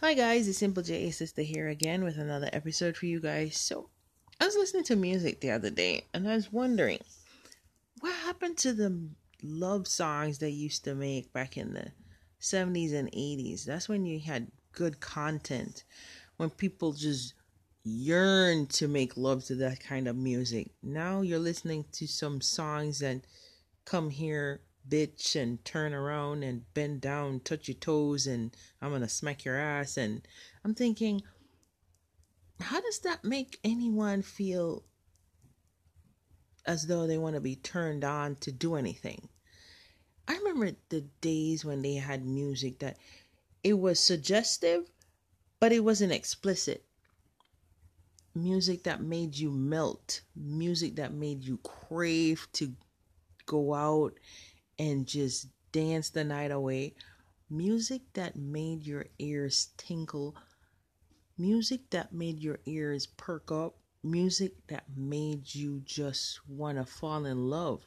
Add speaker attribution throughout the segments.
Speaker 1: Hi guys, it's Simple J Sister here again with another episode for you guys. So, I was listening to music the other day and I was wondering what happened to the love songs they used to make back in the 70s and 80s. That's when you had good content, when people just yearned to make love to that kind of music. Now you're listening to some songs that come here bitch and turn around and bend down, touch your toes, and I'm gonna smack your ass. And I'm thinking, how does that make anyone feel as though they want to be turned on to do anything? I remember the days when they had music that it was suggestive, but it wasn't explicit. Music that made you melt, music that made you crave to go out and just dance the night away. Music that made your ears tinkle. Music that made your ears perk up. Music that made you just want to fall in love.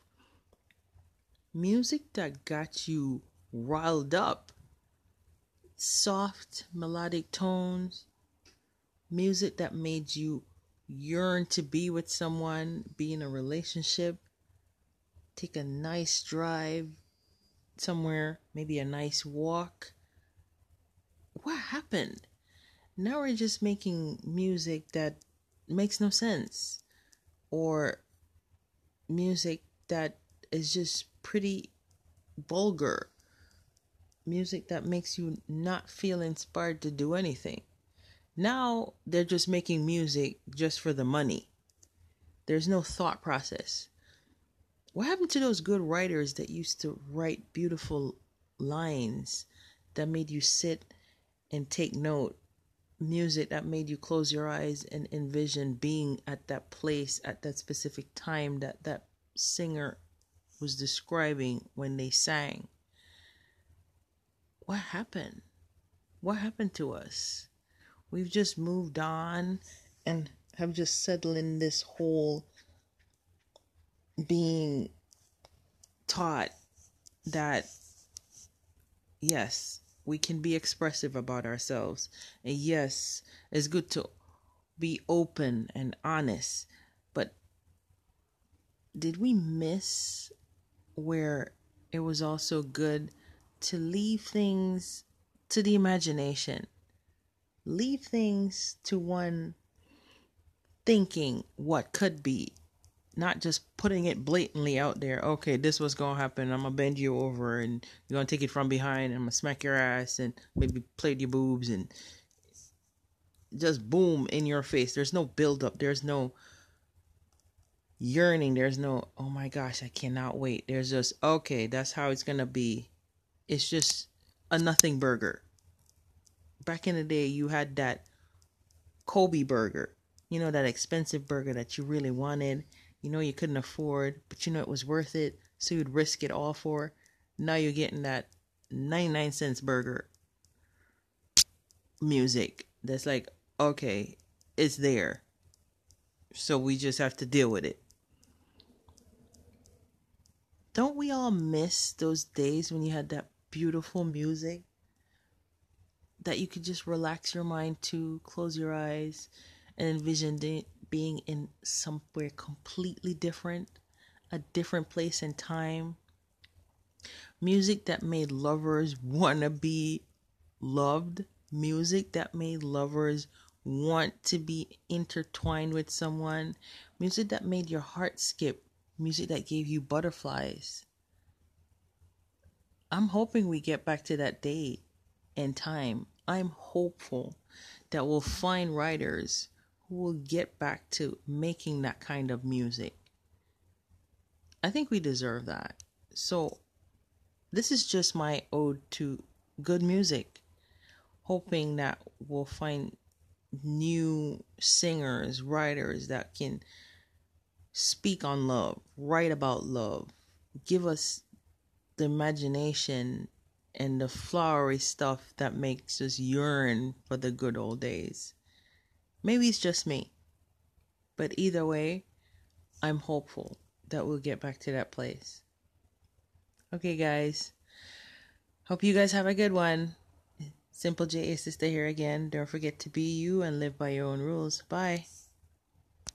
Speaker 1: Music that got you riled up. Soft melodic tones. Music that made you yearn to be with someone, be in a relationship take a nice drive somewhere, maybe a nice walk. What happened? Now we're just making music that makes no sense or music that is just pretty vulgar. Music that makes you not feel inspired to do anything. Now they're just making music just for the money. There's no thought process. What happened to those good writers that used to write beautiful lines that made you sit and take note? Music that made you close your eyes and envision being at that place at that specific time that that singer was describing when they sang. What happened? What happened to us? We've just moved on and have just settled in this whole being taught that yes, we can be expressive about ourselves. And yes, it's good to be open and honest. But did we miss where it was also good to leave things to the imagination? Leave things to one thinking what could be not just putting it blatantly out there. Okay, this was gonna happen. I'm gonna bend you over, and you're gonna take it from behind. I'm gonna smack your ass, and maybe play your boobs, and just boom in your face. There's no build up. There's no yearning. There's no oh my gosh, I cannot wait. There's just okay, that's how it's gonna be. It's just a nothing burger. Back in the day, you had that Kobe burger. You know that expensive burger that you really wanted you know you couldn't afford, but you know it was worth it, so you'd risk it all for. Now you're getting that 99 cents burger music that's like, okay, it's there. So we just have to deal with it. Don't we all miss those days when you had that beautiful music that you could just relax your mind to, close your eyes, and envision being in somewhere completely different, a different place and time. Music that made lovers want to be loved, music that made lovers want to be intertwined with someone, music that made your heart skip, music that gave you butterflies. I'm hoping we get back to that day and time. I'm hopeful that we'll find writers will get back to making that kind of music. I think we deserve that. So, this is just my ode to good music, hoping that we'll find new singers, writers that can speak on love, write about love, give us the imagination and the flowery stuff that makes us yearn for the good old days. Maybe it's just me. But either way, I'm hopeful that we'll get back to that place. Okay, guys. Hope you guys have a good one. Simple J A sister here again. Don't forget to be you and live by your own rules. Bye.